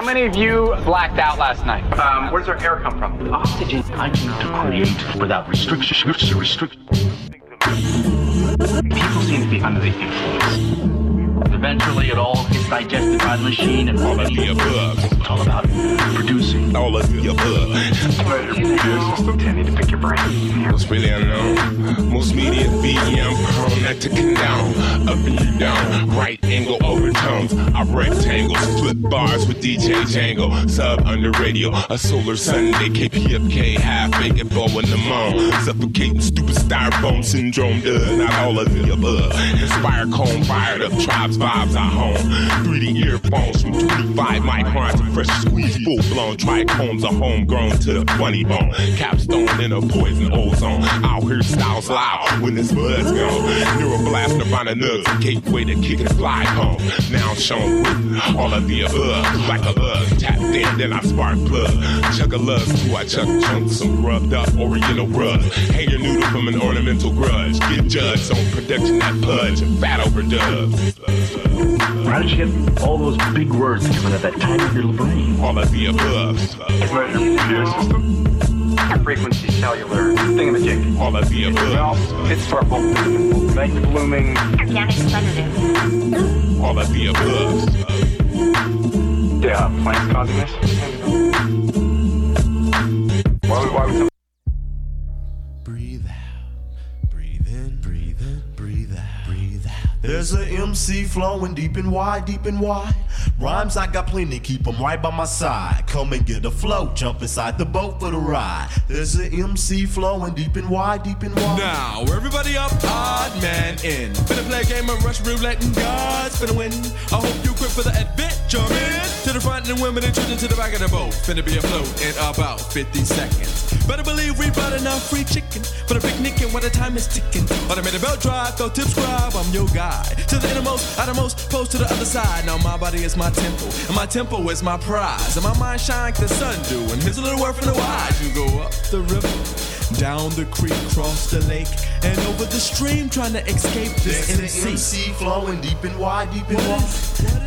How many of you blacked out last night? Um, where does our air come from? Oxygen. I need to create without restriction. Restriction. People seem to be under the influence. Eventually, it all gets digested by the machine and all of the above. It's all about producing. All of the above. Need to pick your brain. It's really unknown. Most media VM prone not to condone. Up and down, right angle overtones. I rectangles, flip bars with DJ Django. Sub under radio, a solar Sunday. KPFK, half bacon bow in the moan. Suffocating stupid styrofoam syndrome. Does not all of the above. Inspire cone fired up tribes vibes at home. 3D earphones from 25 microns to fresh squeeze, full blown trichomes are homegrown to the funny bone. Capstone in a poison ozone. Out here styles loud when this bud's gone. Neuroblast, Nirvana nugs, gateway to kick and fly home. Now I'm shown with all of the above. Like a lug, tapped in, then I spark plug. Chug a lug, who I chuck chunks, some grubbed up oriental rug. Hang your noodle from an ornamental grudge. Get judged on production that pudge, fat overdubs. How did you get all those big words coming out of that tiny little brain? All of the above. Frequency cellular thingamajig. All of the above. Well, it's purple. Night blooming. Organic sedative. All of the above. Yeah, plants causing this. Why would, why would Breathe out, breathe in, breathe in, breathe out, breathe out. There's a MC flowing deep and wide, deep and wide. Rhymes I got plenty, keep 'em right by my side. Come and get a flow, jump inside the boat for the ride. There's a MC flowing deep and wide, deep and wide. Now, everybody up, odd man in. Finna play a game of rush roulette and God's finna win. I hope you quit for the adventure, man. To the front and women and children to the back of the boat. Finna be afloat in about 50 seconds. Better believe we brought enough free chicken for the picnic and while the time is ticking. Automated belt drive, go tip scribe, I'm your guide. To the innermost, outermost, post to the other side. Now my body is my temple, and my temple is my prize. And my mind shine like the sun do. And here's a little word from the wise. You go up the river, down the creek, cross the lake, and over the stream trying to escape this There's MC. an MC flowing deep and wide, deep and wide.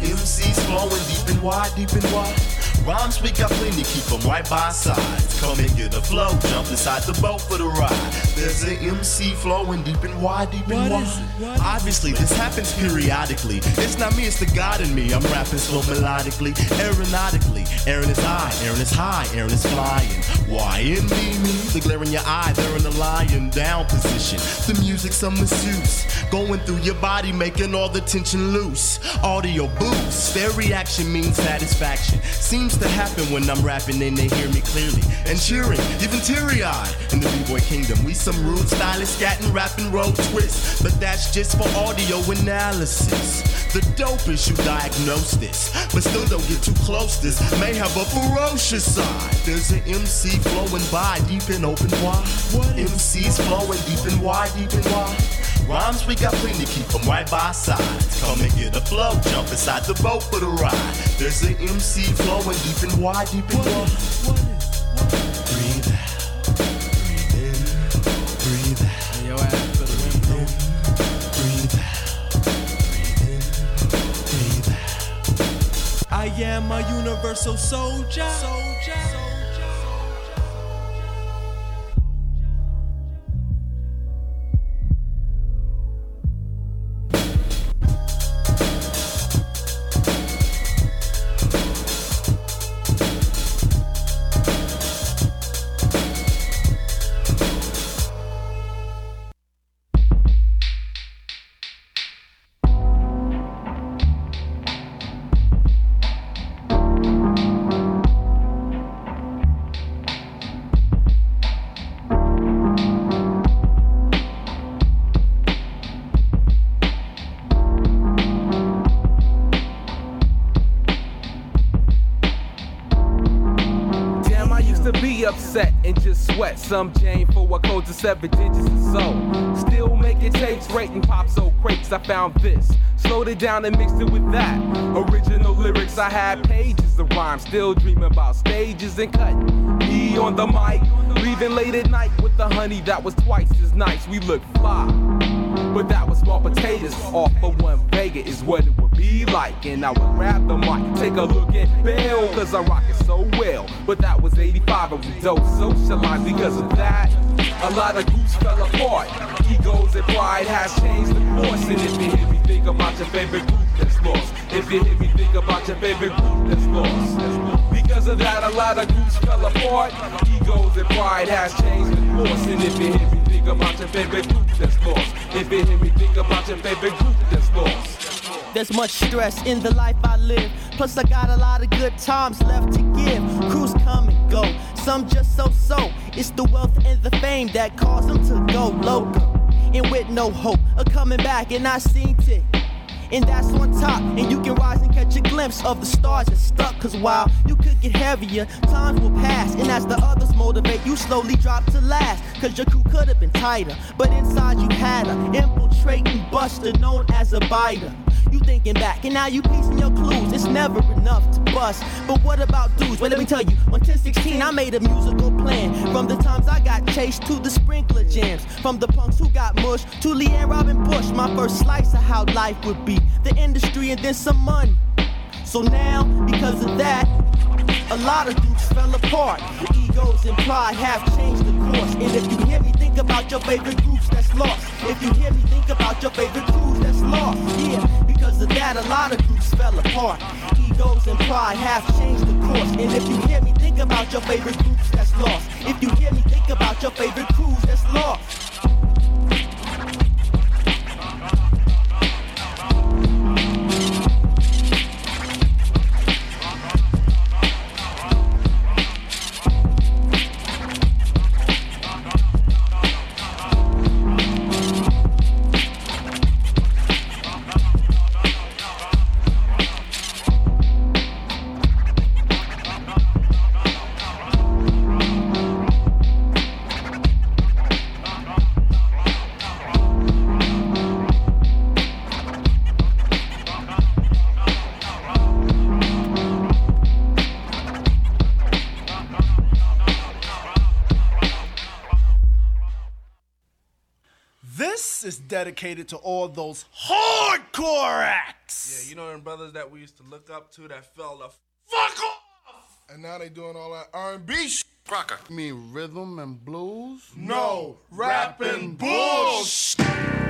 MCs flowing deep and wide, deep and wide. Rhymes we got plenty, keep 'em right by our sides. Come and get a flow, jump inside the boat for the ride. There's an MC flowing deep and wide, deep and What wide. is it? What is it? Obviously, this happens periodically. It's not me, it's the God in me. I'm rapping slow melodically, aeronautically. Aaron is high, Aaron is high, Aaron is flying. Why in me, me? The glare in your eye, they're in the lying down position. The music's a masseuse, going through your body, making all the tension loose. Audio boost, their reaction means satisfaction. Seems to happen when I'm rapping and they hear me clearly and cheering, even teary eyed. In the B-boy kingdom, we some rude stylists, scatting, rapping, roll twists, but that's just for audio analysis. The dope is you diagnose this, but still don't get too close. This may have a ferocious side. There's an MC flowing by, deep and open wide. What MCs flowing deep and wide, deep and wide. Rhymes we got plenty, keep 'em right by our sides. Come and get a flow, jump inside the boat for the ride. There's an MC flowing deep and wide, deep and wide. Breathe out, breathe in, breathe out. Breathe out, breathe in, breathe out. I am a universal soldier. Soldier. Some Jane for what codes of seven digits or so. Still making tapes, rating pop so crates. I found this. Slowed it down and mixed it with that. Original lyrics, I had pages rhymes. Still dreaming about stages and cutting. Me on the mic, leaving late at night with the honey that was twice as nice. We look fly. But that was small potatoes. Off for one Vega is what it would be like. And I would grab the mic, take a look at Bill, cause I rock it so well. But that was 85 and we don't socialize because of that. A lot of groups fell apart. Egos and pride has changed the course. And if you hear me think about your favorite group that's lost. If you hear me think about your favorite group that's lost. Because of that, a lot of groups fell apart. Egos and pride has changed the course. And if you hear me think about your favorite group that's lost. If you hear me think about your favorite group that's lost. There's much stress in the life I live. Plus, I got a lot of good times left to give. Crews come and go, some just so so. It's the wealth and the fame that cause them to go loco. And with no hope of coming back, and I seen it and that's on top. And you can rise and catch a glimpse of the stars that's stuck. Cause while you could get heavier, times will pass. And as the others motivate, you slowly drop to last. Cause your crew could have been tighter, but inside you had a infiltrating buster known as a biter. You thinking back, and now you piecing your clues. It's never enough to bust. But what about dudes? Well, let me tell you, on 1016, I made a musical plan. From the times I got chased to the sprinkler jams. From the punks who got mushed to Leanne Robin Bush. My first slice of how life would be. The industry and then some money. So now, because of that, a lot of dudes fell apart. Egos and pride have changed the course. And if you hear me think about your favorite groups that's lost. If you hear me think about your favorite crews that's lost. Yeah, because of that, a lot of groups fell apart. Egos and pride have changed the course. And if you hear me think about your favorite groups that's lost. If you hear me think about your favorite crews that's lost. Dedicated to all those hardcore acts. Yeah, you know them brothers that we used to look up to that fell the fuck off. And now they doing all that R&B shit. Rocker. You mean rhythm and blues? No, rap and bullshit.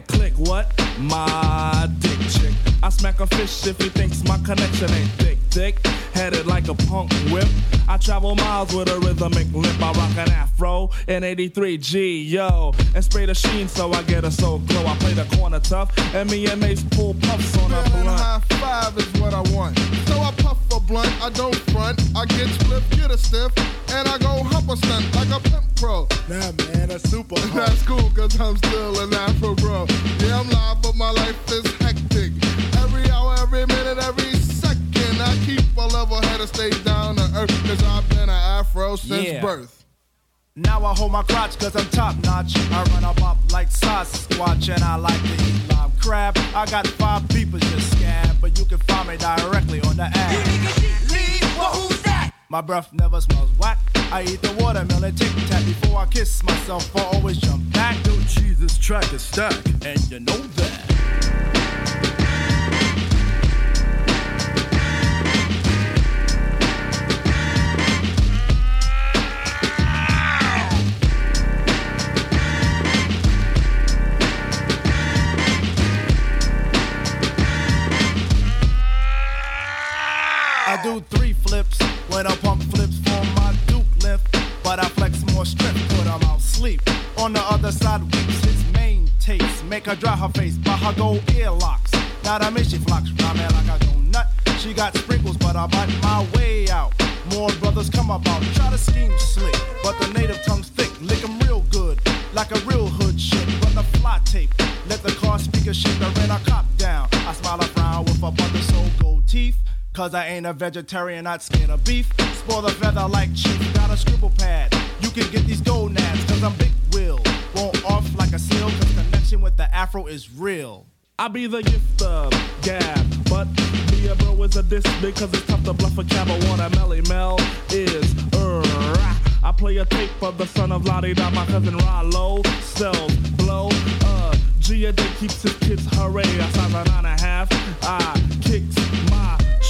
Click. What? Chick. I smack a fish if he thinks my connection ain't thick. Thick, headed like a punk whip. I travel miles with a rhythmic lip. I rock an afro in 83 G, yo. And spray the sheen so I get a so glow. I play the corner tough, and me and Mace pull puffs on a blunt. high five is what I want. So I puff a blunt, I don't front. I get flipped, get a stiff, and I go hump a stunt like a pimp pro. Nah, man, that's super. That's cool, cause I'm still an afro bro. Yeah, I'm live, but my life is hectic. Every minute, every second, I keep a level head and stay down to earth, cause I've been an afro since Yeah. birth. Now I hold my crotch cause I'm top notch. I run up up like Sasquatch and I like to eat live crab. I got five beepers just scab, but you can find me directly on the app. My breath never smells whack. I eat the watermelon tic tac before I kiss myself. I always jump back. Yo, Jesus, track is stack, and you know that. Do three flips when I pump flips for my Duke lift. But I flex more strength, put 'em out sleep. On the other side, weeps his main taste. Make her dry her face by her gold earlocks. Now that makes she flocks, rhyming like a donut. She got sprinkles, but I bite my way out. More brothers come about, try to scheme slick. But the native tongue's thick, lick 'em real good. Like a real hood shit, run the fly tape. Let the car speaker shake the red I cop down. I smile a frown with a of soul gold teeth. Cause I ain't a vegetarian, not scared of beef. Spoil the feather like chief, got a scribble pad. You can get these gold nads, cause I'm big will. Won't off like a seal, cause connection with the Afro is real. I be the gift of gab, but be a bro is a diss because it's tough to bluff a cab. I want a Melle Mel is uh, I play a tape for the son of Lottie Dot, my cousin Rollo sells blow. Uh, Gia Day keeps his kids hooray. I size a nine and a half. I kicks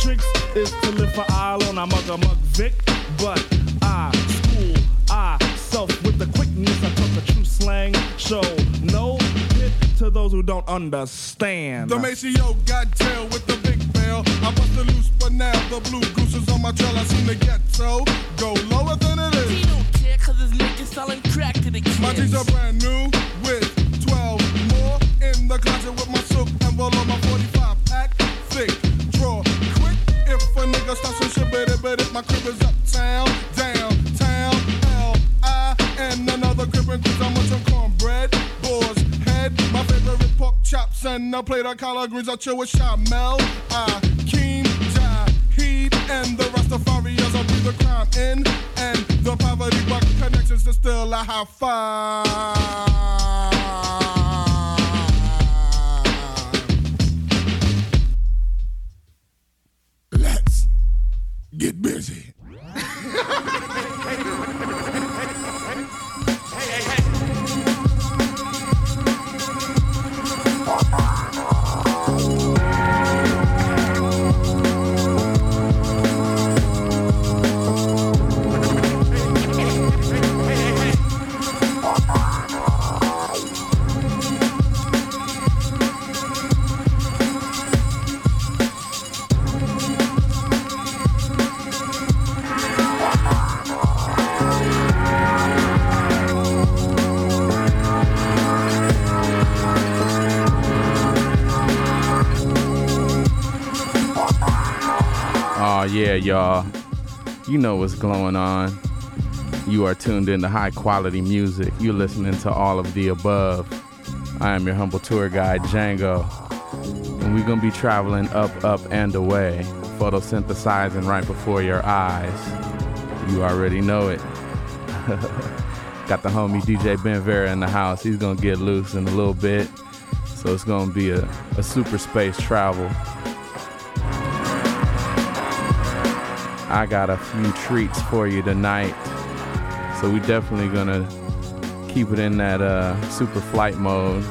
tricks is to live for island. I mug a mug Vic, but I school I self with the quickness. I talk a true slang show. No hit to those who don't understand. The Maceo got tail with the big bell. I busted loose, but now the blue goose is on my trail. I seem to get so go lower than it is. He don't care cause his niggas selling crack to the kids. My jeans are brand new with 12 more in the closet with my soup envelope on my 45 pack. Thick, nigga starts some shit, but it, but if my crib is uptown, downtown, L I and another crib and cruise. I'm on cornbread, boar's head. My favorite pork chops and a plate of collard greens. I chill with Shamel, I Keem, Jaheed, and the Rastafarians. I breathe the crime in and the poverty buck connections to still a high five. Get busy. yeah, y'all. You know what's going on. You are tuned into high quality music. You're listening to all of the above. I am your humble tour guide, Django. And we're gonna be traveling up, up, and away, photosynthesizing right before your eyes. You already know it. Got the homie DJ Ben Vera in the house. He's gonna get loose in a little bit. So it's gonna be a, a super space travel. I got a few treats for you tonight. So we definitely gonna keep it in that uh, super flight mode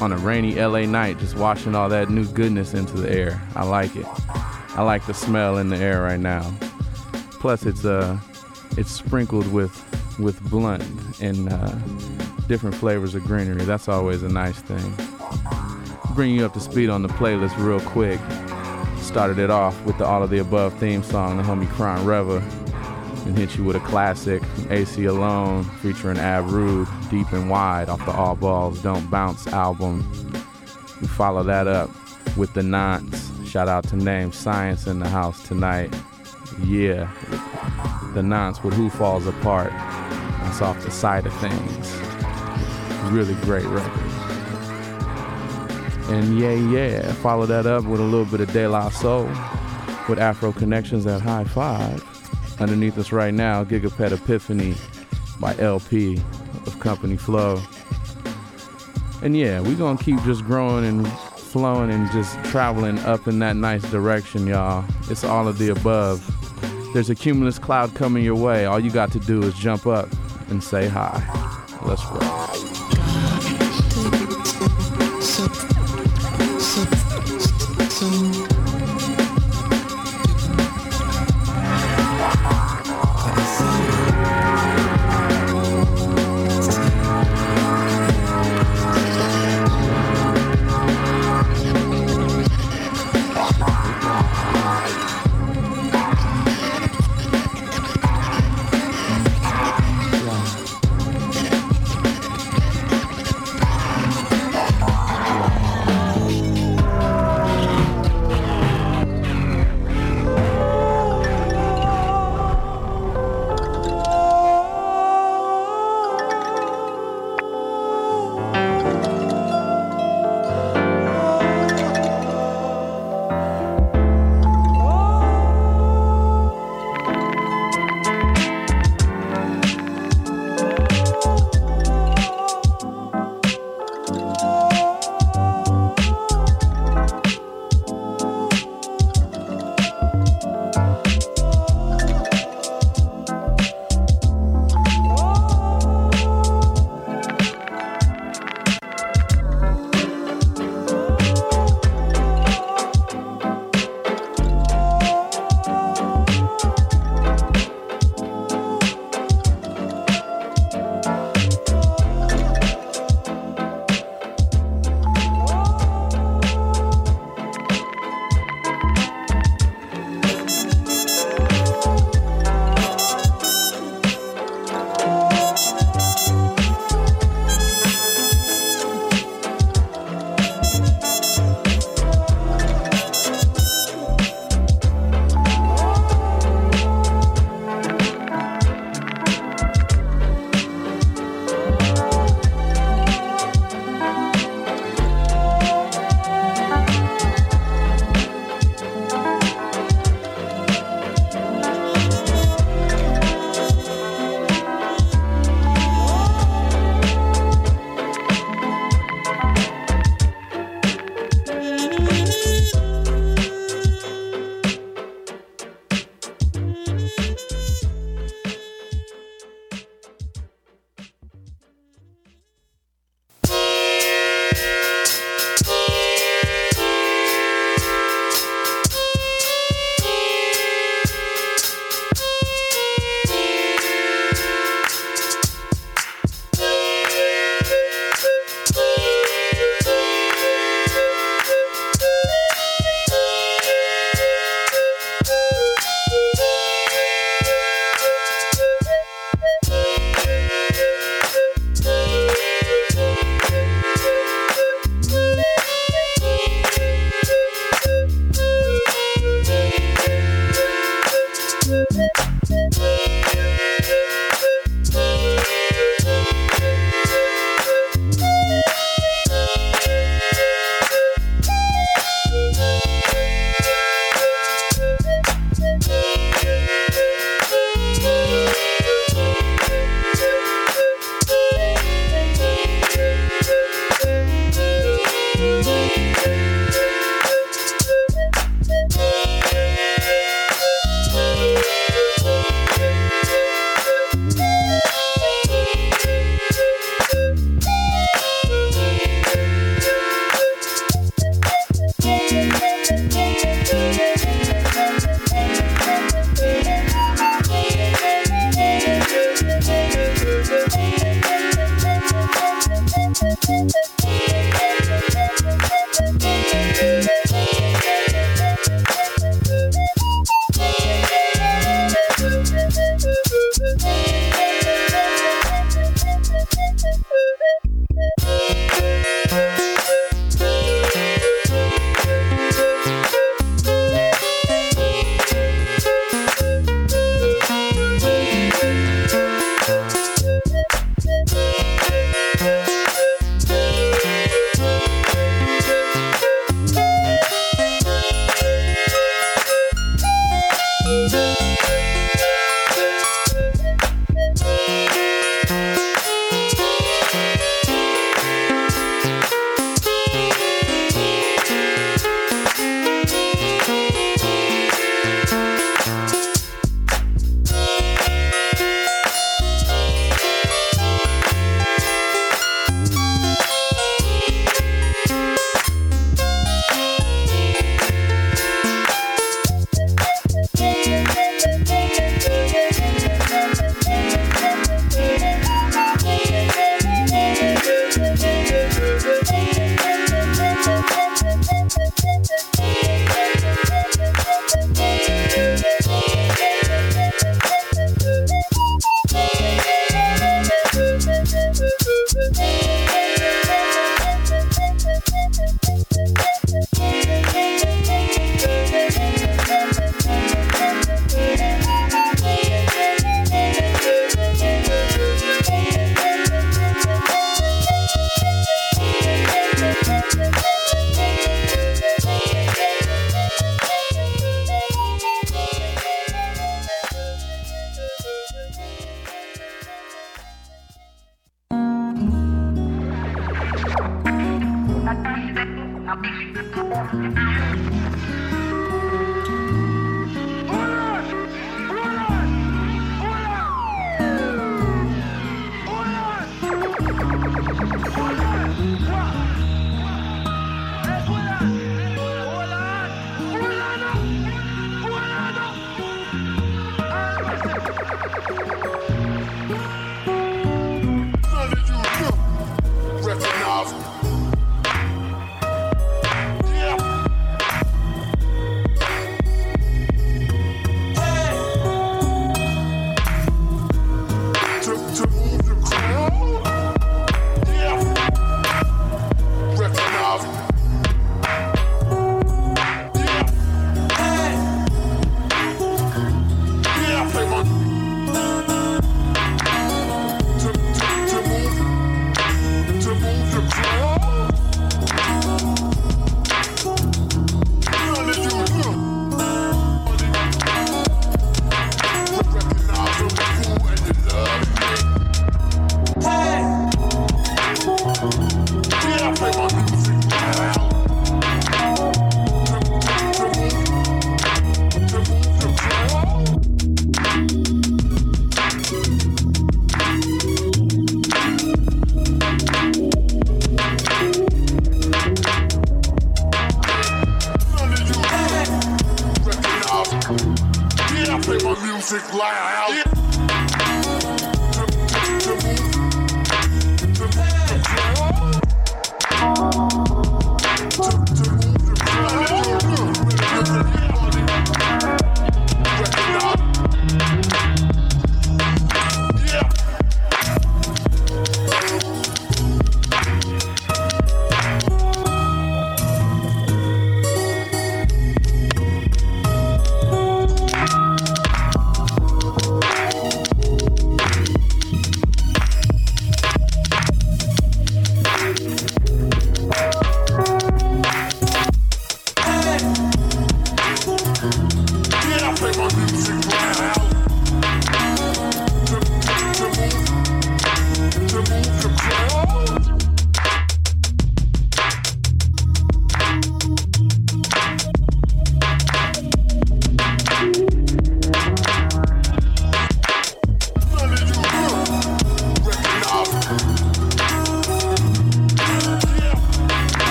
on a rainy LA night, just washing all that new goodness into the air. I like it. I like the smell in the air right now. Plus, it's uh, it's sprinkled with with blunt and uh, different flavors of greenery. That's always a nice thing. Bring you up to speed on the playlist real quick. Started it off with the All of the Above theme song, the homie Cron Reva, and hit you with a classic, Aceyalone, featuring Ab Rude, Deep and Wide off the All Balls Don't Bounce album. We follow that up with the Nonce. Shout out to Name Science in the house tonight. Yeah, the Nonce with Who Falls Apart. That's off the side of things. Really great record. And yeah, yeah, follow that up with a little bit of De La Soul with Afro Connections at High Five. Underneath us right now, Gigapet Epiphany by El-P of Company Flow. And yeah, we're gonna keep just growing and flowing and just traveling up in that nice direction, y'all. It's all of the above. There's a cumulus cloud coming your way. All you got to do is jump up and say hi. Let's go.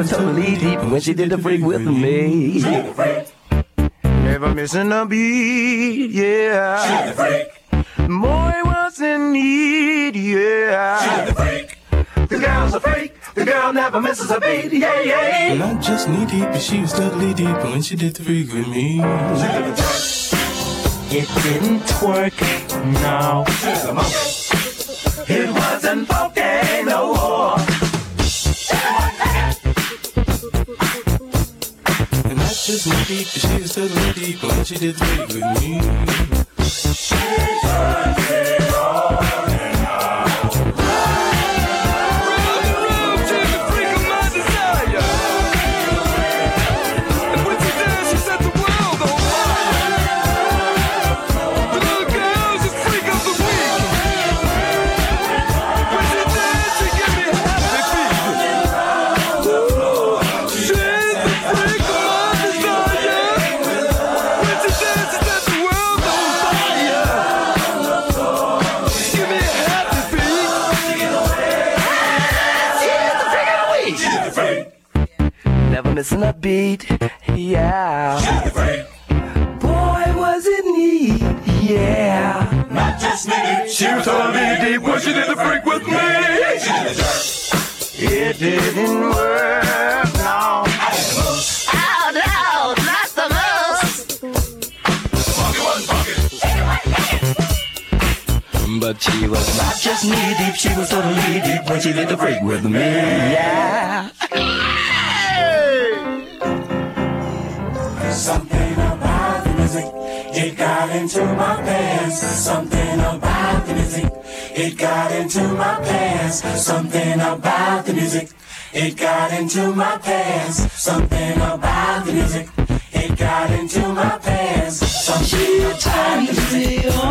was totally deep when she did the freak with me. Never missing a beat, yeah. The freak, Boy was in need, yeah. She's the freak. The girl's a freak. The girl never misses a beat, yeah, yeah. Not just knee deep, but she was totally deep when she did the freak with me. It didn't twerk, no. It was a volcano. so deep, the shit is so deep. But what you did with me. missing a beat. Yeah. Boy, was it neat. Yeah. Not just me. She was on me deep when she did the freak with me. It didn't work. No. Oh, no, not the most. But she was not just knee deep, she was totally deep when she did the freak with me. Yeah. Into my pants. Something about the music, it got into my pants. Something about the music, it got into my pants. Something about the music, it got into my pants. Something about the music,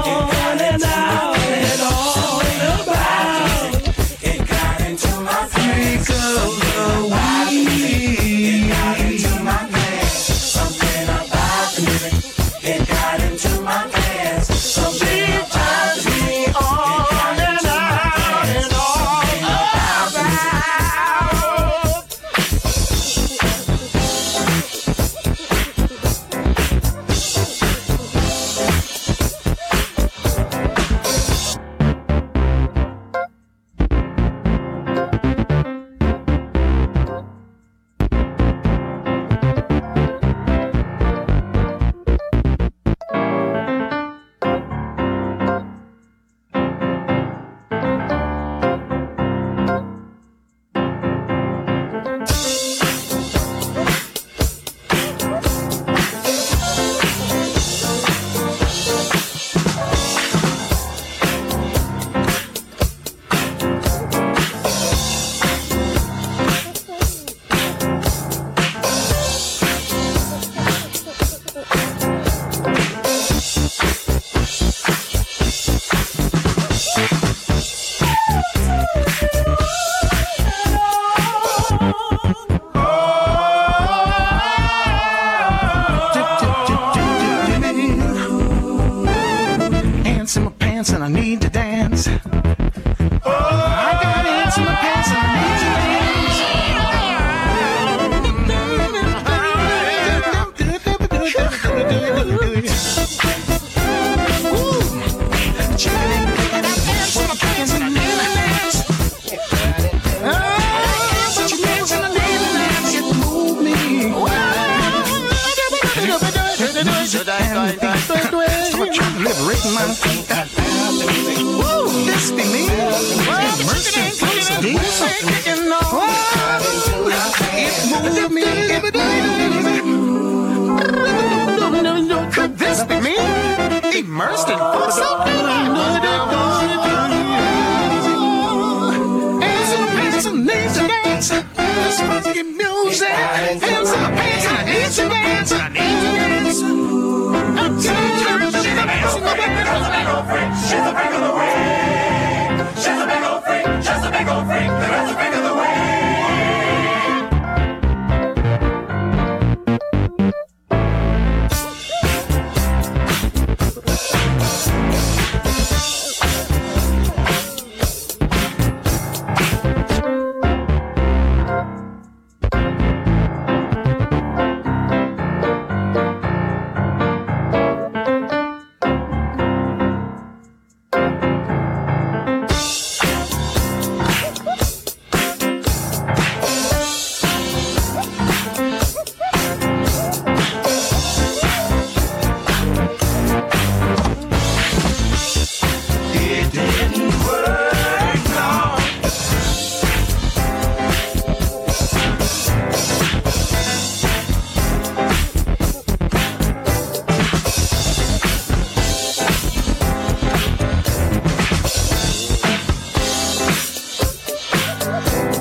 Yeah.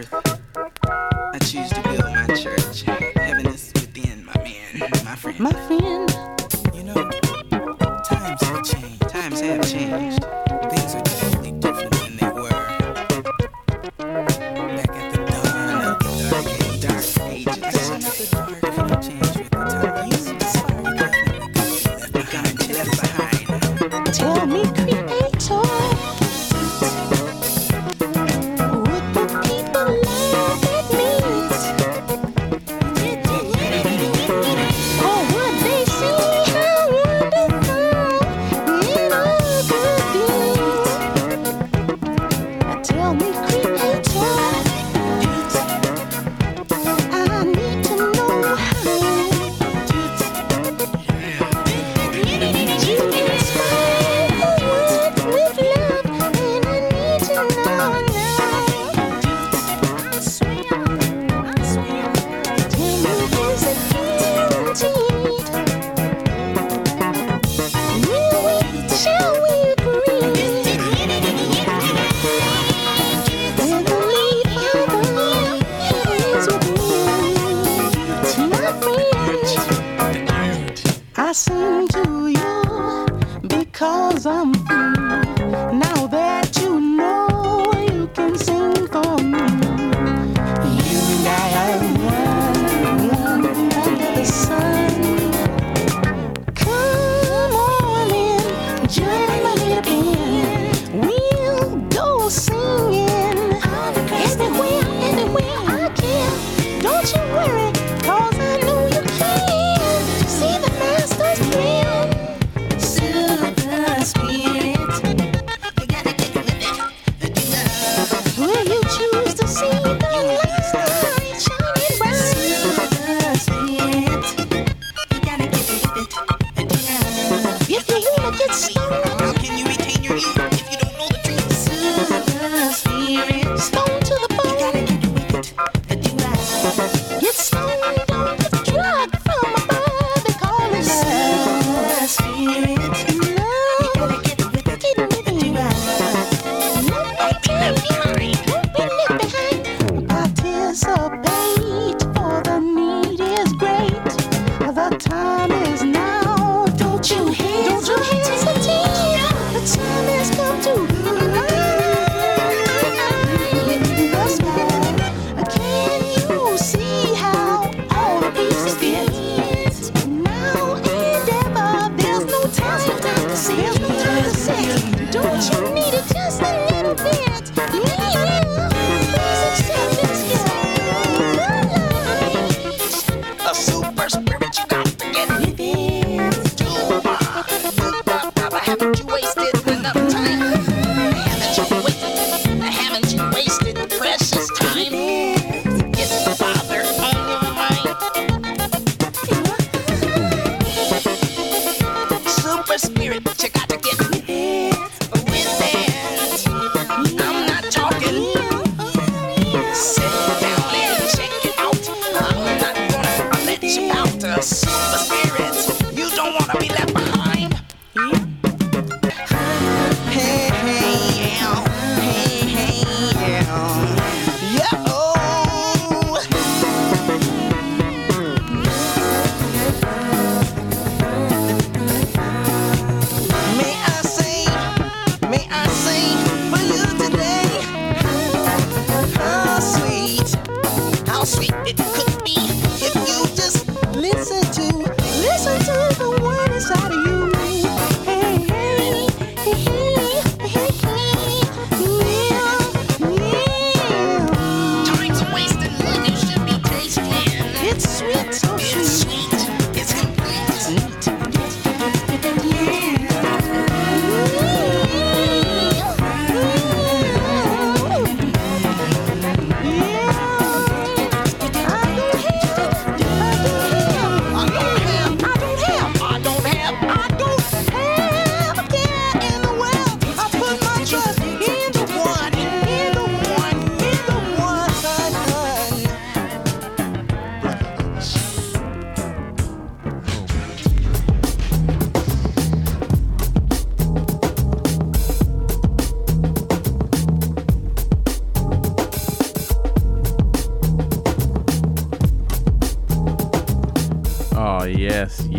Earth,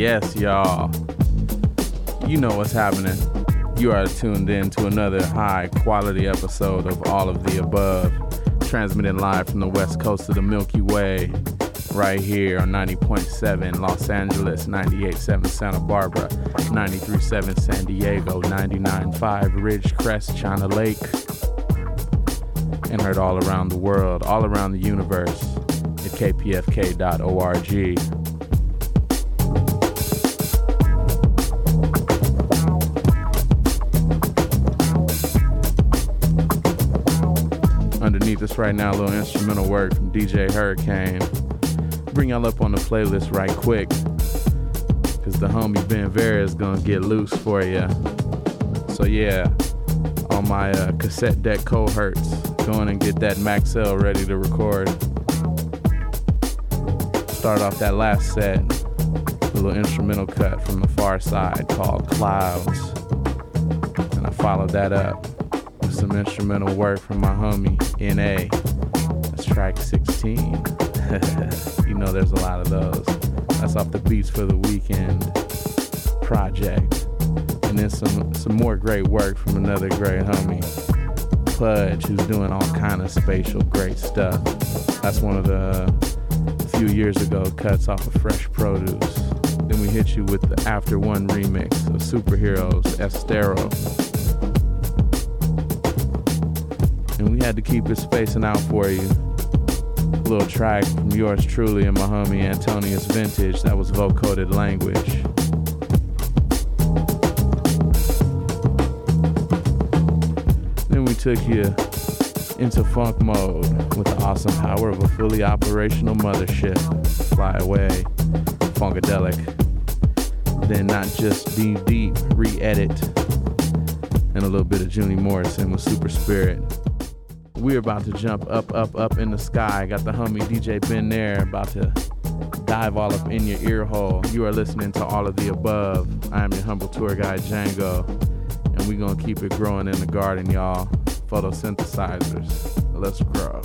Yes, y'all. You know what's happening. You are tuned in to another high quality episode of All of the Above, transmitting live from the west coast of the Milky Way, right here on 90.7 Los Angeles, 98.7 Santa Barbara, 93.7 San Diego, 99.5 Ridgecrest, China Lake, and heard all around the world, all around the universe at kpfk.org. right now, a little instrumental work from DJ Hurricane. Bring y'all up on the playlist right quick, cause the homie Ben Vera is gonna get loose for you. So yeah, on my uh, cassette deck cohorts, go in and get that Maxell ready to record. Start off that last set, a little instrumental cut from the far side called Clouds. And I followed that up some instrumental work from my homie NA. That's track 16. you know there's a lot of those. That's off the Beats for the Weekend project. And then some some more great work from another great homie, Pudge, who's doing all kind of spatial great stuff. That's one of the few years ago cuts off of Fresh Produce. Then we hit you with the After One remix of Superheroes Estero. And we had to keep it spacing out for you. A little track from yours truly and my homie Antonius Vintage that was vocoded language. Then we took you into funk mode with the awesome power of a fully operational mothership. Fly away, funkadelic. Then not just deep deep, re-edit, and a little bit of Junie Morrison with Super Spirit. We're about to jump up, up, up in the sky. Got the homie DJ Ben there about to dive all up in your ear hole. You are listening to all of the above. I am your humble tour guide Django, and we're gonna keep it growing in the garden, y'all. Photosynthesizers. Let's grow.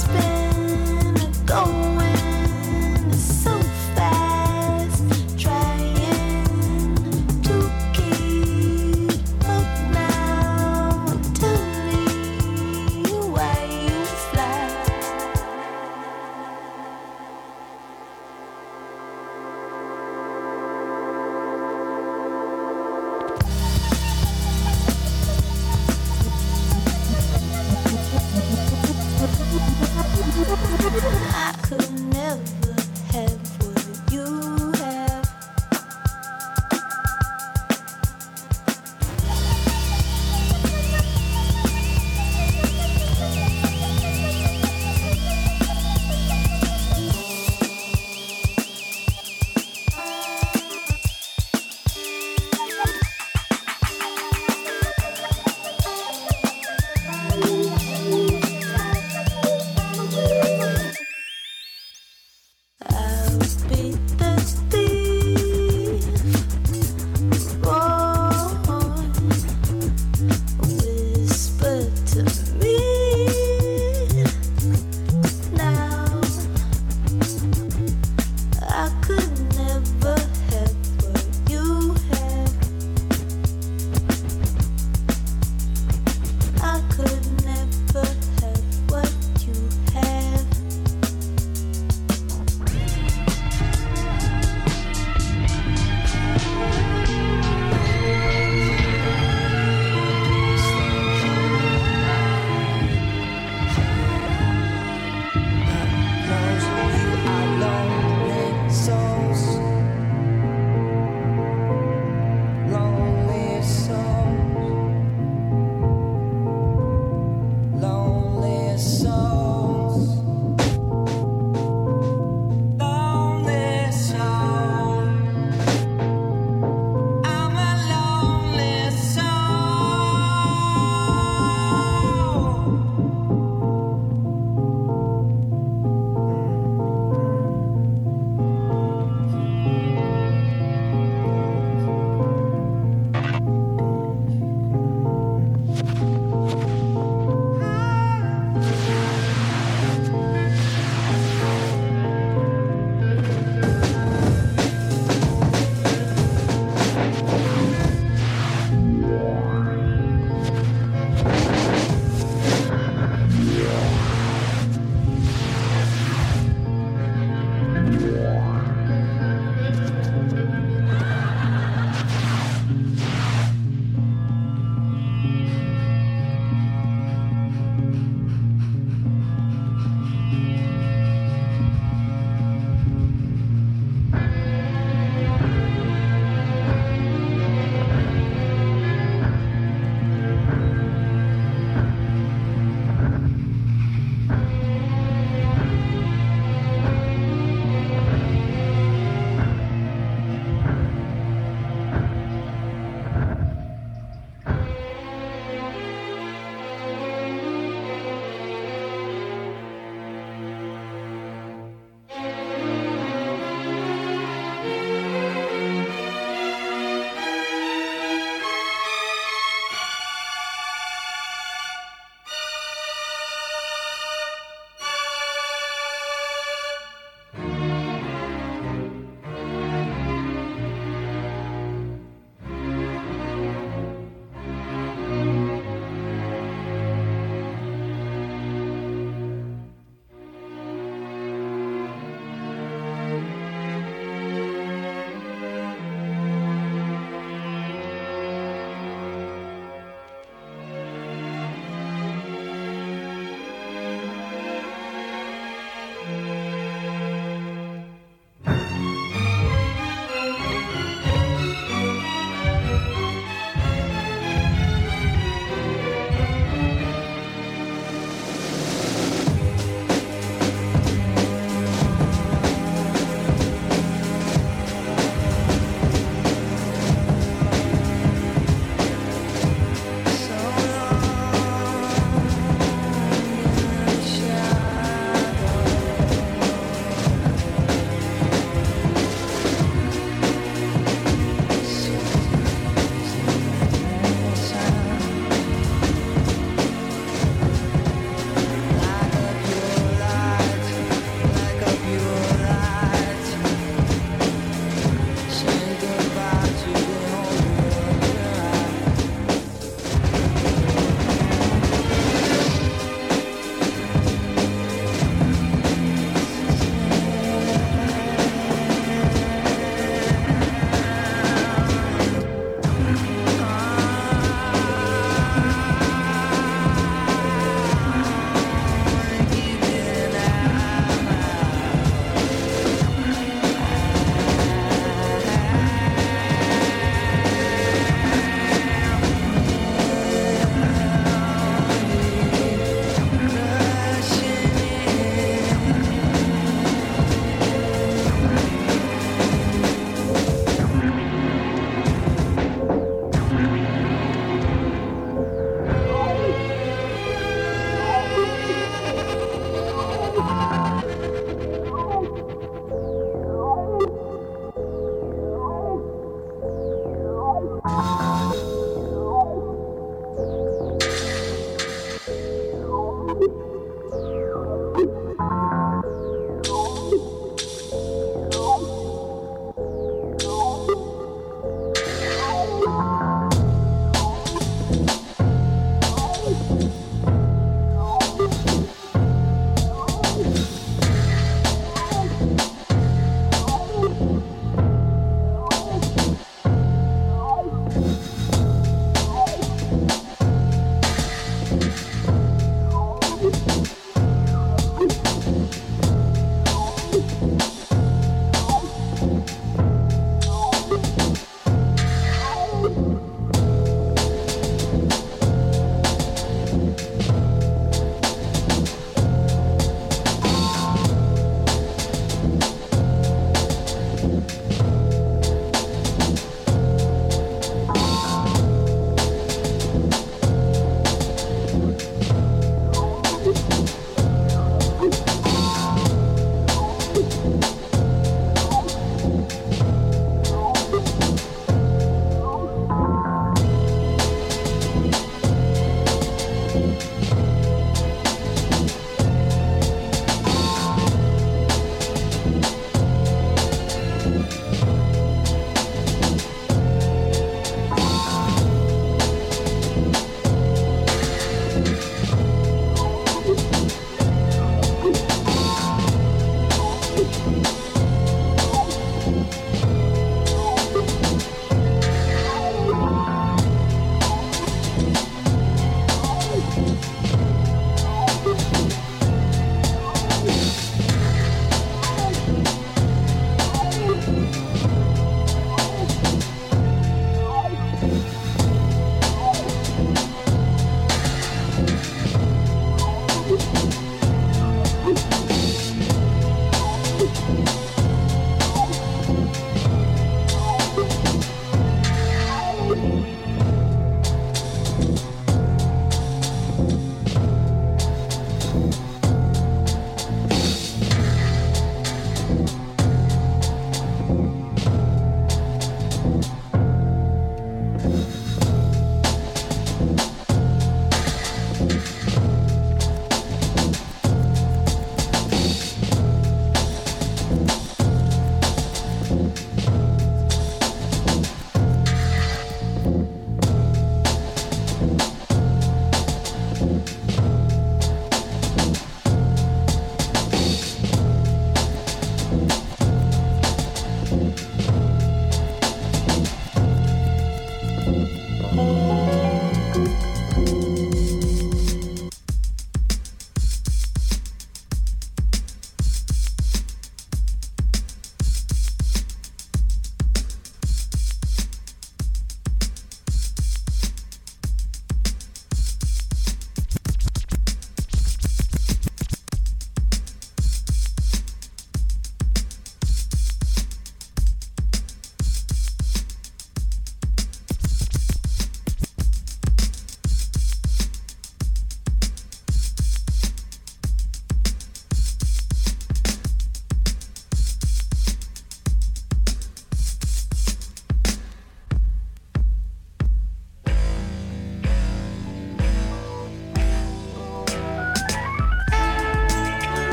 space.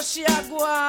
Know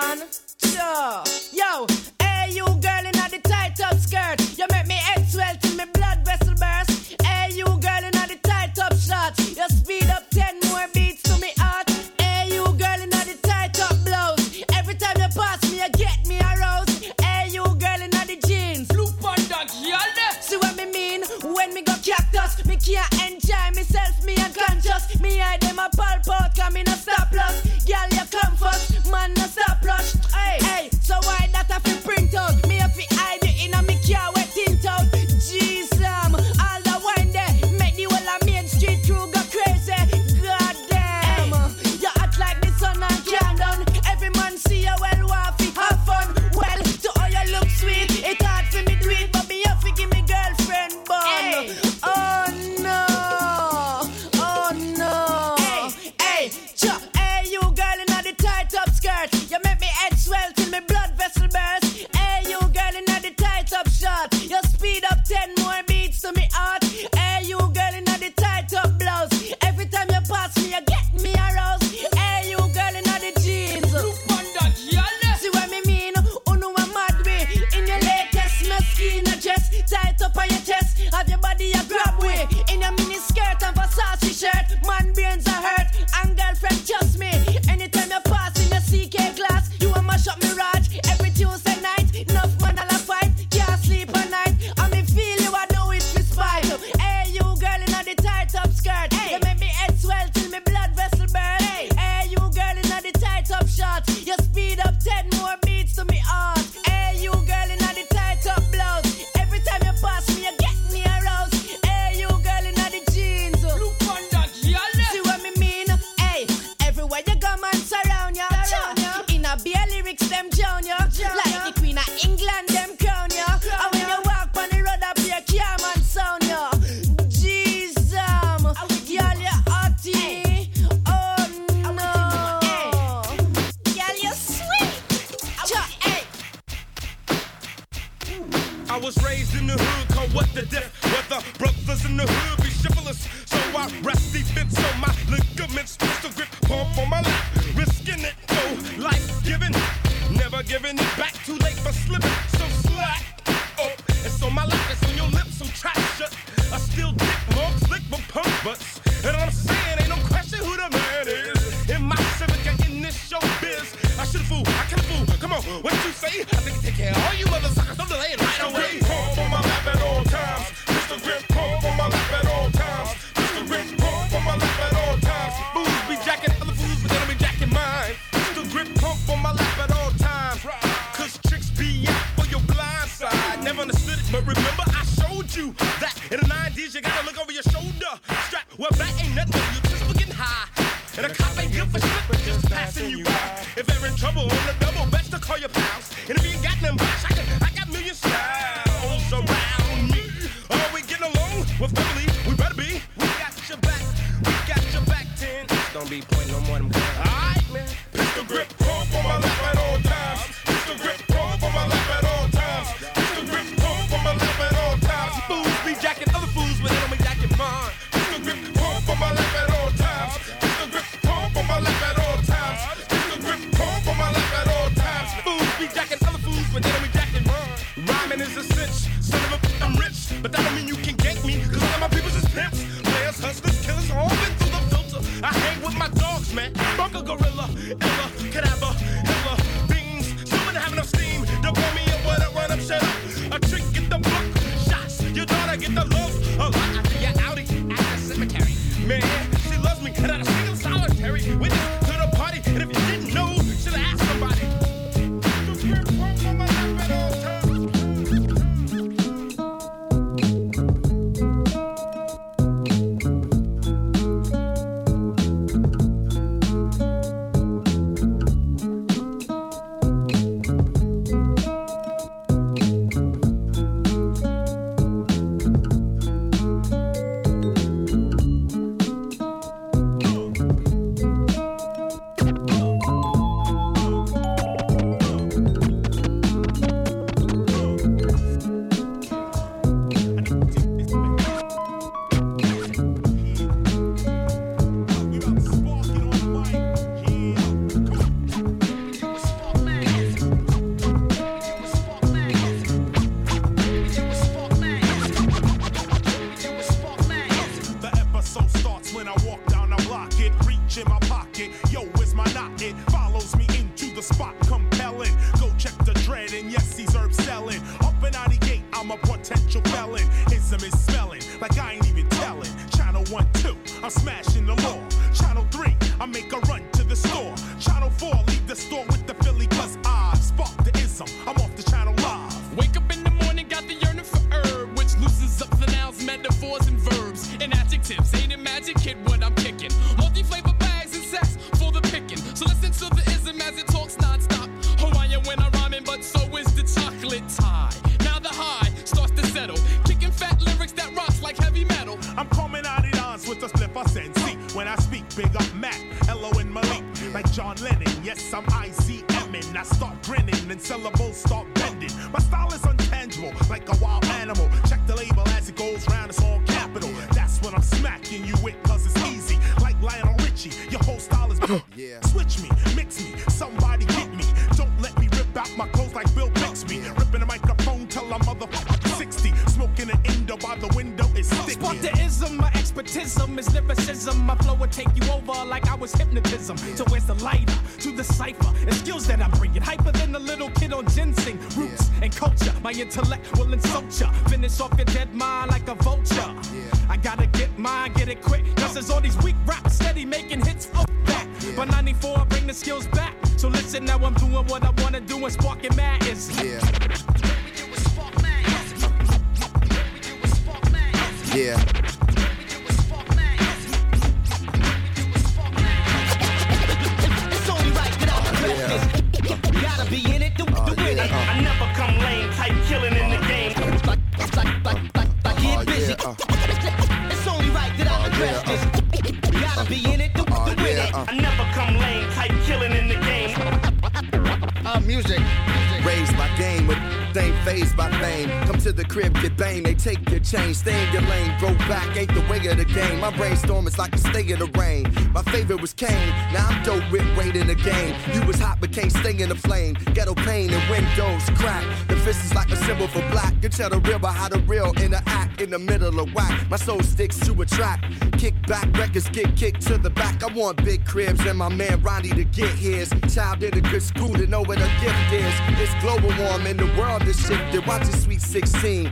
track. Kick back, records get kicked to the back. I want big cribs and my man Ronnie to get his. Child in a good school to know where the gift is. It's global warming, the world is shifted. Watch it, sweet 16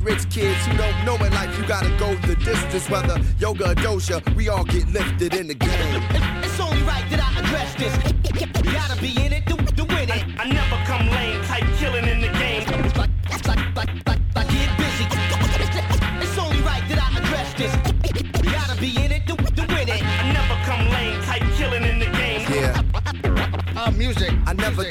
rich kids who don't know in life you gotta go the distance. Whether yoga or doja, we all get lifted in the game. It's only right that I address this. You gotta be in it to, to win it. I, I never come lame, type killing in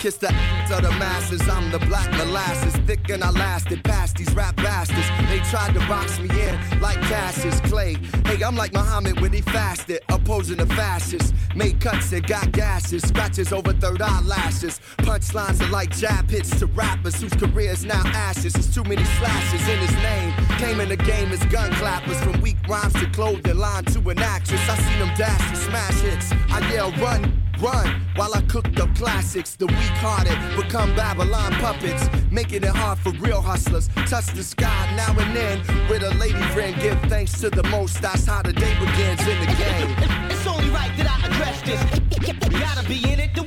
Kiss the ass of the masses. I'm the black molasses. Thick and I lasted past these rap bastards. They tried to box me in like Cassius Clay. Hey, I'm like Muhammad when he fasted. Opposing the fascists. Made cuts and got gashes. Scratches over third eyelashes. Punchlines are like jab hits to rappers whose careers now ashes. There's too many slashes in his name. Came in the game as gun clappers. From weak rhymes to clothing line to an actress. I seen them dash and smash hits. I yell run Run while I cook up classics. The weak hearted become Babylon puppets. Making it hard for real hustlers. Touch the sky now and then with a lady friend. Give thanks to the most. That's how the day begins in the game. It's only right that I address this. Gotta be in it.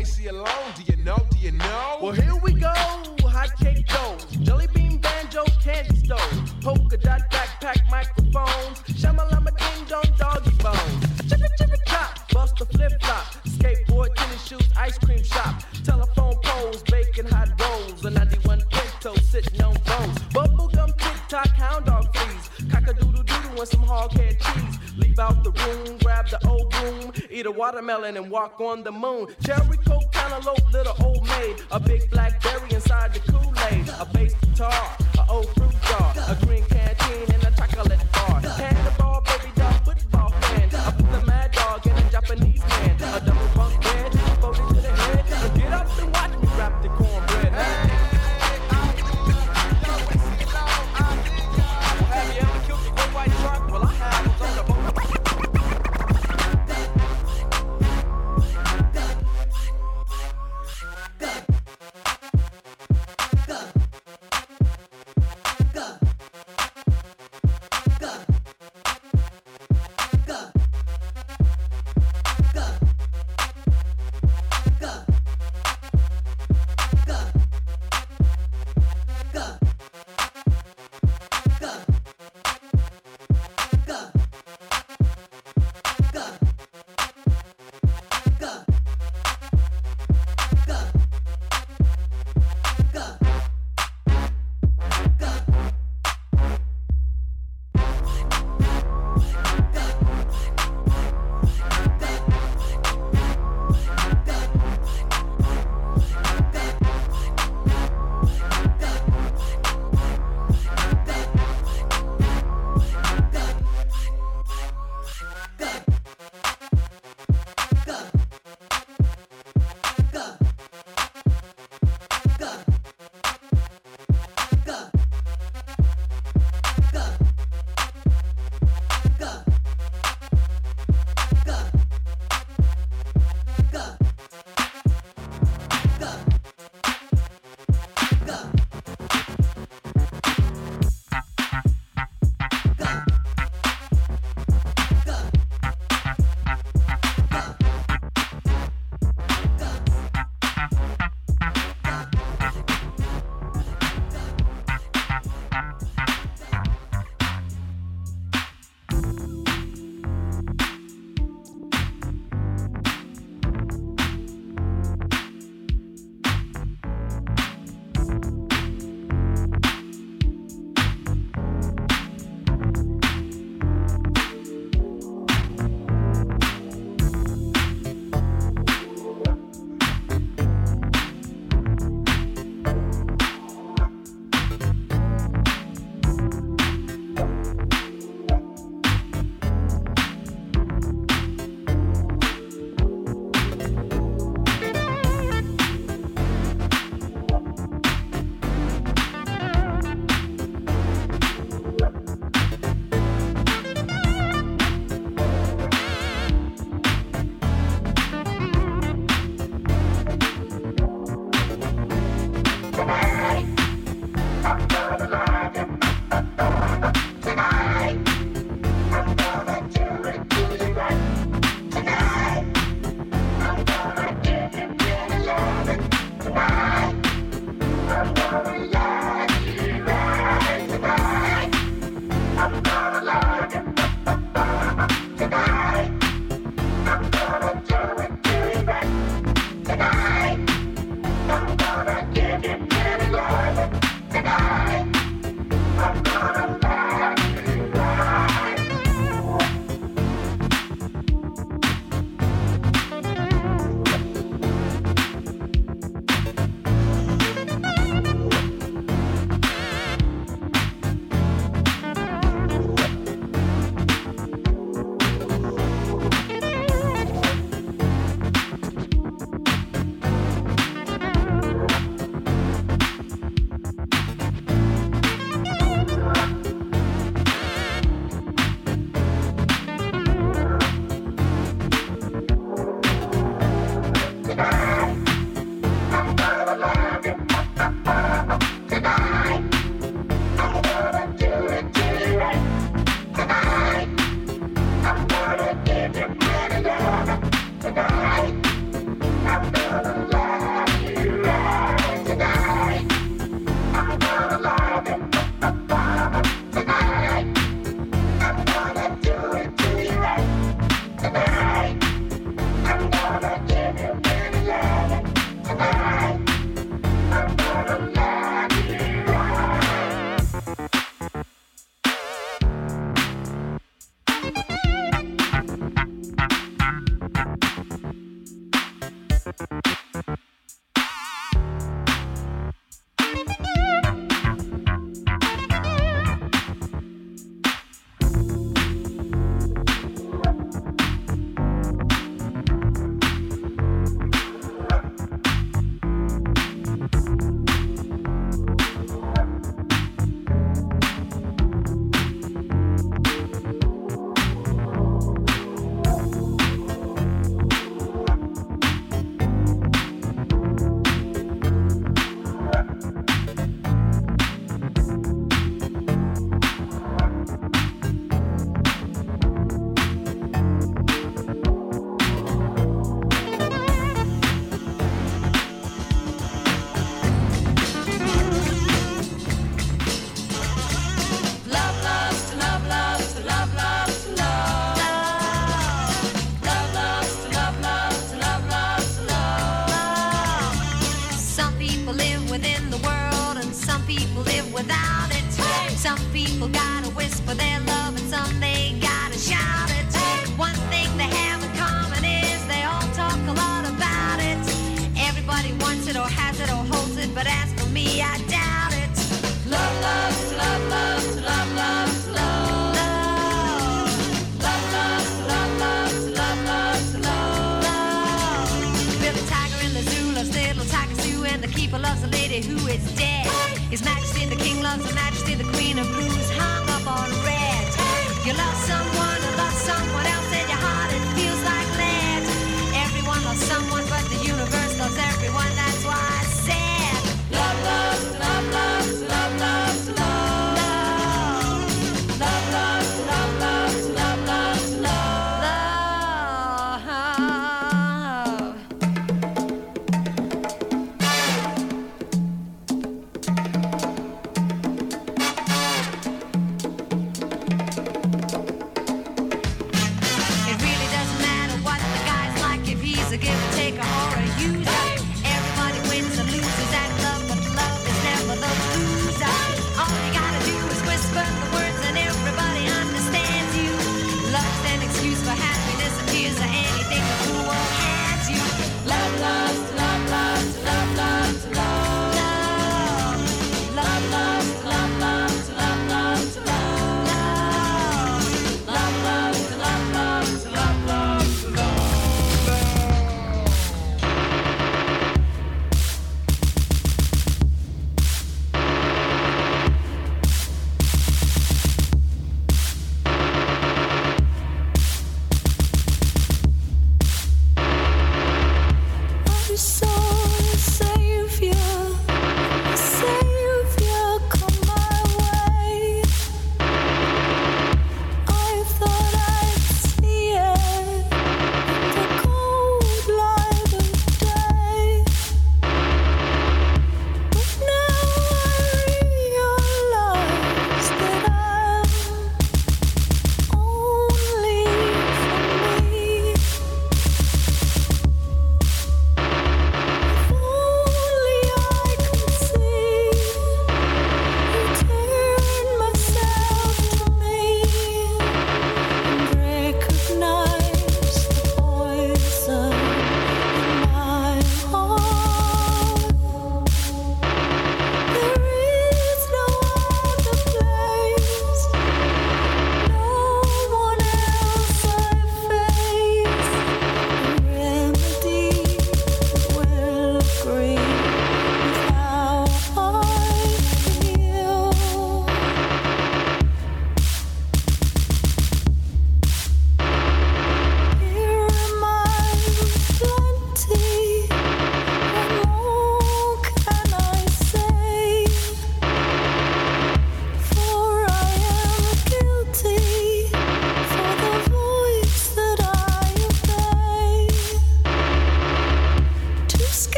Aceyalone. Do you know? Do you know? Well, here we go. Hot cake goes. Jelly bean banjo candy stove. Polka dot backpack microphones. Shamalama ding dong doggy bones. Chippa chippa chop. Bust the flip flop. Skateboard, tennis shoes, ice cream shop. Telephone poles, baking hot rolls. A 91 pinto sitting on bones. Bubblegum tock hound dog fleas. Cock a doodle doodle and some hog head cheese. Leave out the room, grab the old room. Eat a watermelon and walk on the moon. Cherry coke, cantaloupe, little old maid. A big blackberry inside the Kool-Aid. A bass guitar, a old fruit jar, a green canteen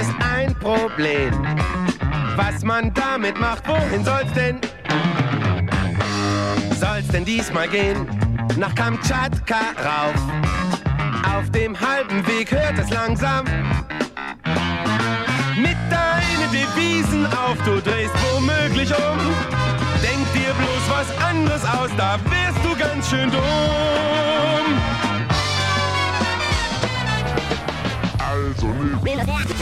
es ein Problem. Was man damit macht, wohin soll's denn? Soll's denn diesmal gehen? Nach Kamtschatka rauf. Auf dem halben Weg hört es langsam mit deinen Devisen auf, du drehst womöglich um. Denk dir bloß was anderes aus, da wärst du ganz schön dumm. Also nicht.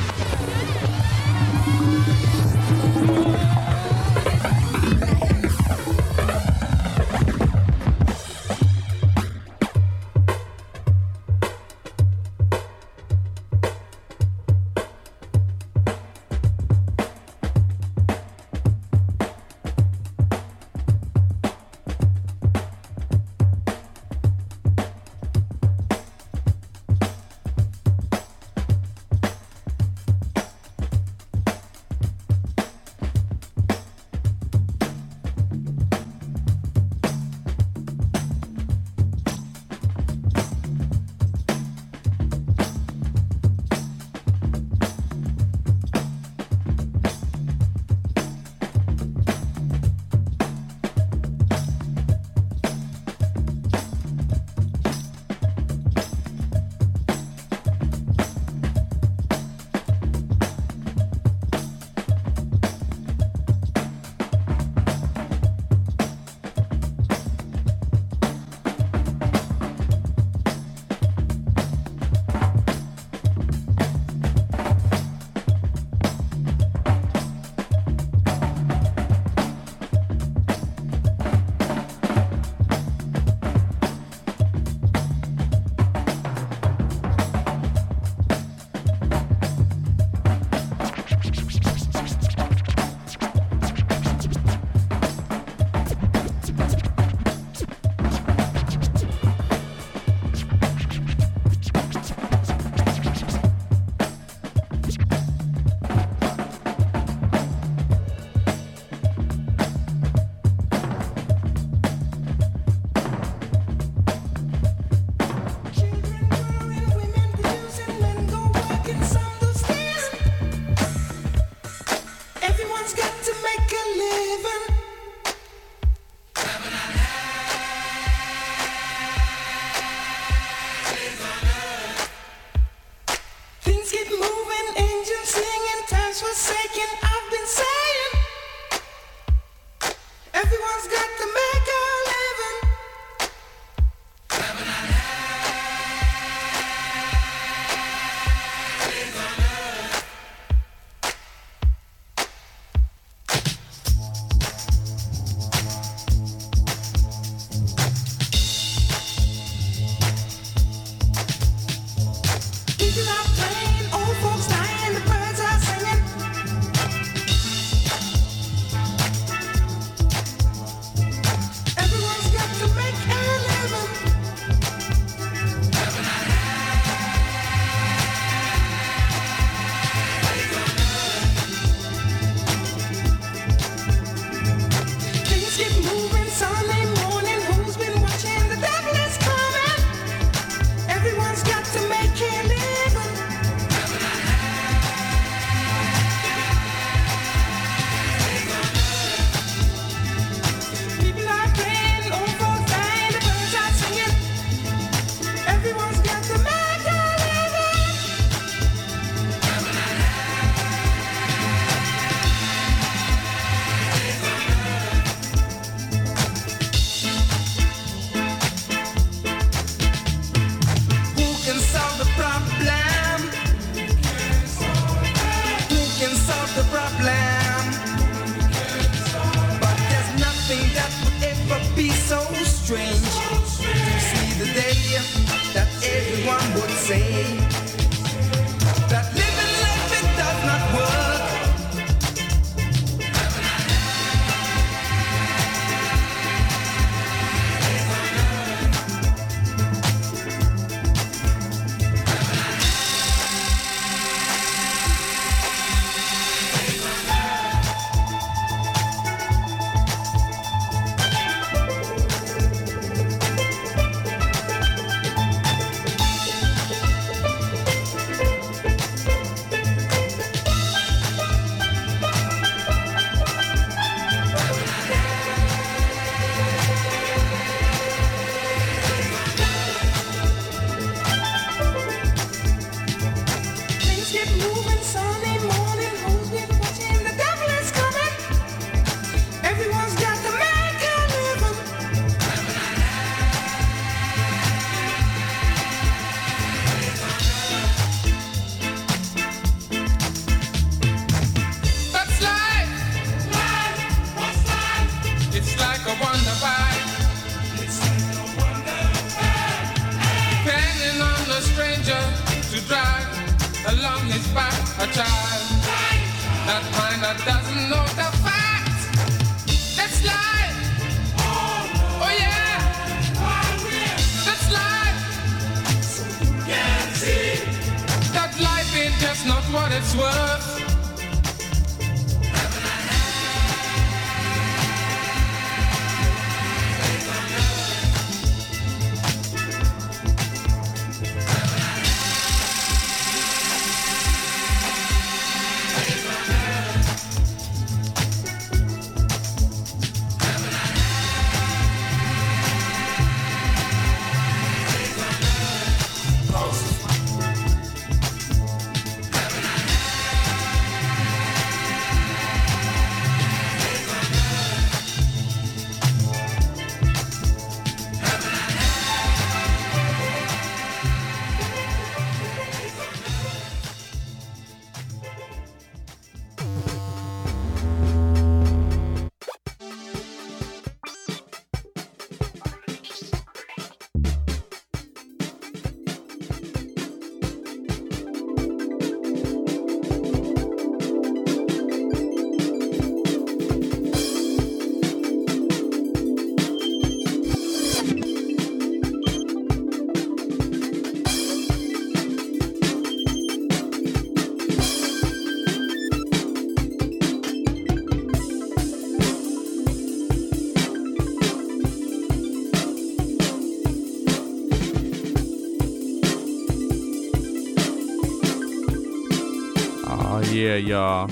Yeah, y'all.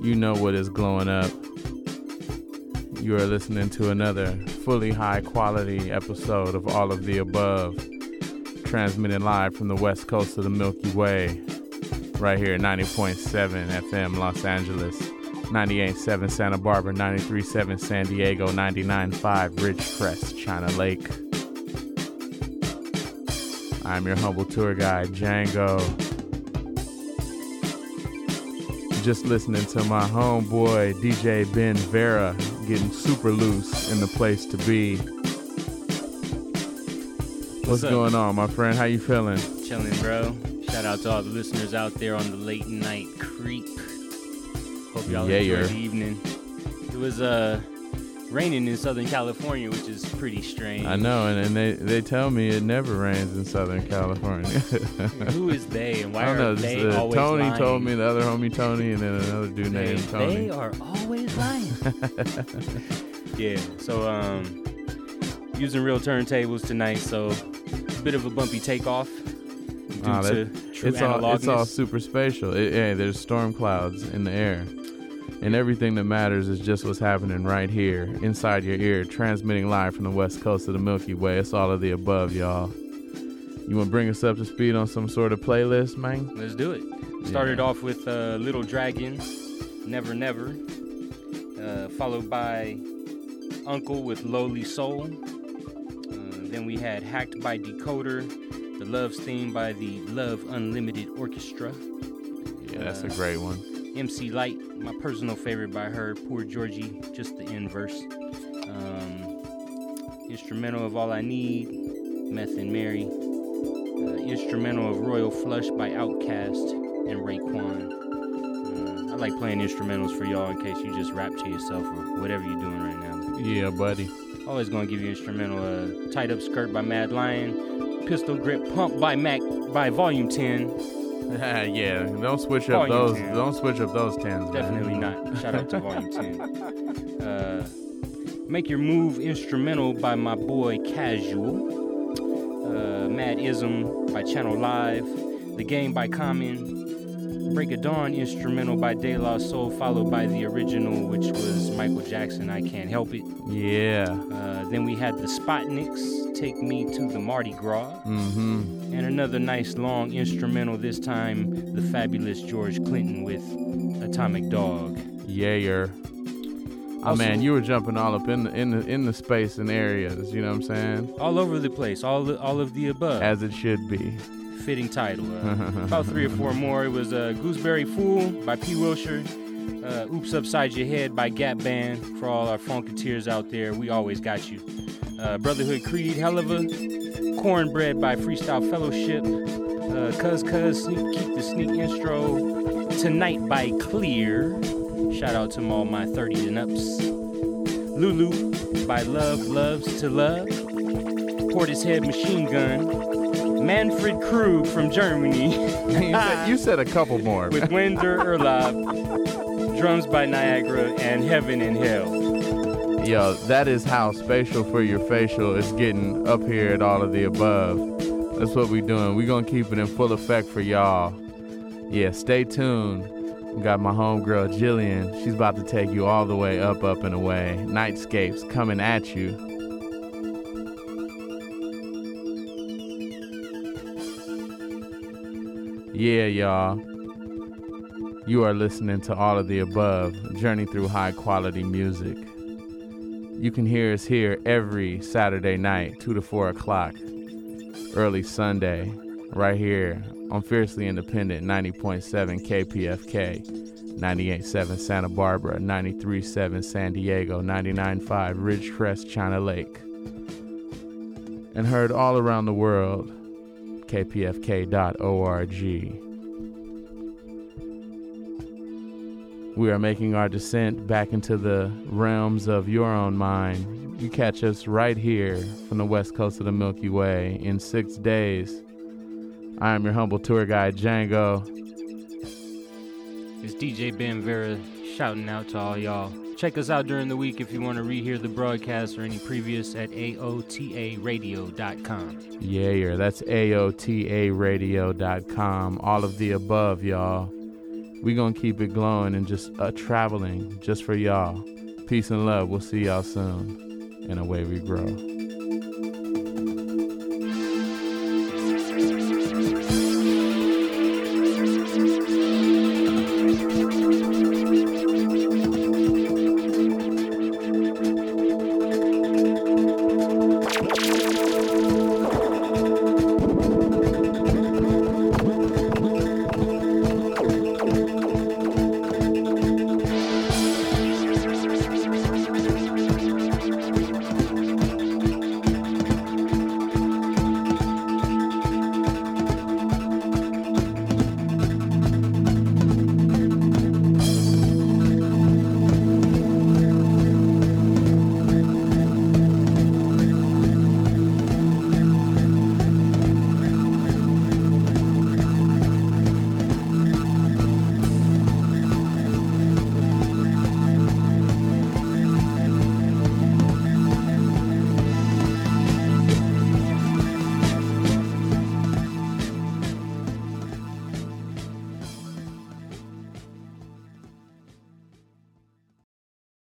You know what is glowing up. You are listening to another fully high quality episode of All of the Above, transmitted live from the west coast of the Milky Way, right here at 90.7 FM Los Angeles, 98.7 Santa Barbara, 93.7 San Diego, 99.5 Ridgecrest, China Lake. I'm your humble tour guide, Django. Just listening to my homeboy DJ Ben Vera getting super loose in the place to be. What's, up? going on, my friend? How you feeling? Chilling, bro. Shout out to all the listeners out there on the late night creep. Hope y'all Yeah, enjoyed the evening. It was uh raining in Southern California, which is pretty strange. I know, and, and they, they tell me it never rains in Southern California. Who is they and why I don't are know. they uh, always Tony lying? told me, the other homie Tony, and then another dude They, named Tony. they are always lying. yeah. So um, using real turntables tonight, so a bit of a bumpy takeoff due Ah, to true it's all it's all super spatial. It, yeah, there's storm clouds in the air, and everything that matters is just what's happening right here inside your ear, transmitting live from the west coast of the Milky Way. It's all of the above, y'all. You want to bring us up to speed on some sort of playlist, man? Let's do it. Started off with uh, Little Dragons, Never Never, uh, followed by UNKLE with Lowly Soul. Uh, then we had Hacked by Decoder, The Love's Theme by the Love Unlimited Orchestra. Yeah, that's a great one. MC Lyte, my personal favorite by her, Poor Georgie, just the end verse. Um, instrumental of All I Need, Meth and Mary. Uh, instrumental of Royal Flush by Outkast and Raekwon. Uh, I like playing instrumentals for y'all in case you just rap to yourself or whatever you're doing right now. Yeah, buddy. Always gonna give you instrumental. Uh, Tied Up Skirt by Mad Lion. Pistol Grip Pump by Mac by Volume 10. yeah, don't switch up Volume those. 10. Don't switch up those tens. man. Definitely not. Shout out to Volume 10. Uh, Make Your Move Instrumental by my boy Casual. Uh, Mad Izm by Channel Live. The Game by Common. Break of Dawn Instrumental by De La Soul, followed by the original, which was Michael Jackson, I Can't Help It. Yeah. Uh, then we had the Spotnicks, Take Me to the Mardi Gras. Mm-hmm. And another nice long instrumental, this time the fabulous George Clinton with Atomic Dog. Yayer. Oh man, you were jumping all up in the in the in the space and areas. You know what I'm saying? All over the place, all the, all of the above. As it should be. Fitting title. Uh, about three or four more. It was uh, Gooseberry Fool by P. Wilshire. Uh, Oops Upside Your Head by Gap Band. For all our funketeers out there, we always got you. Uh, Brotherhood Creed, hell of a. Cornbread by Freestyle Fellowship. Uh, Cuz Cuz, sneak, Keep the Sneak Intro. Tonight by Clear. Shout out to all my 30 and ups. Lulu by Love Loves to Love. Portishead Machine Gun. Manfred Krug from Germany. you, said, you said a couple more. With Winder Erlab. Drums by Niagara and Heaven and Hell. Yo, that is how spatial for your facial is getting up here at all of the above. That's what we doing. we gonna keep it in full effect for y'all. Yeah, stay tuned. Got my homegirl Jillian. She's about to take you all the way up, up, and away. Nightscapes coming at you. Yeah, y'all. You are listening to all of the above, journey through high quality music. You can hear us here every Saturday night, 2 to 4 o'clock, early Sunday, right here on Fiercely Independent 90.7 KPFK, 98.7 Santa Barbara, 93.7 San Diego, 99.5 Ridgecrest, China Lake. And heard all around the world, kpfk.org. We are making our descent back into the realms of your own mind. You catch us right here from the west coast of the Milky Way in six days. I am your humble tour guide, Django. It's DJ Ben Vera shouting out to all y'all. Check us out during the week if you want to rehear the broadcast or any previous at AOTARadio.com. Yeah, yeah, that's AOTARadio.com. All of the above, y'all. We going to keep it glowing and just uh, traveling just for y'all. Peace and love. We'll see y'all soon. And away we grow.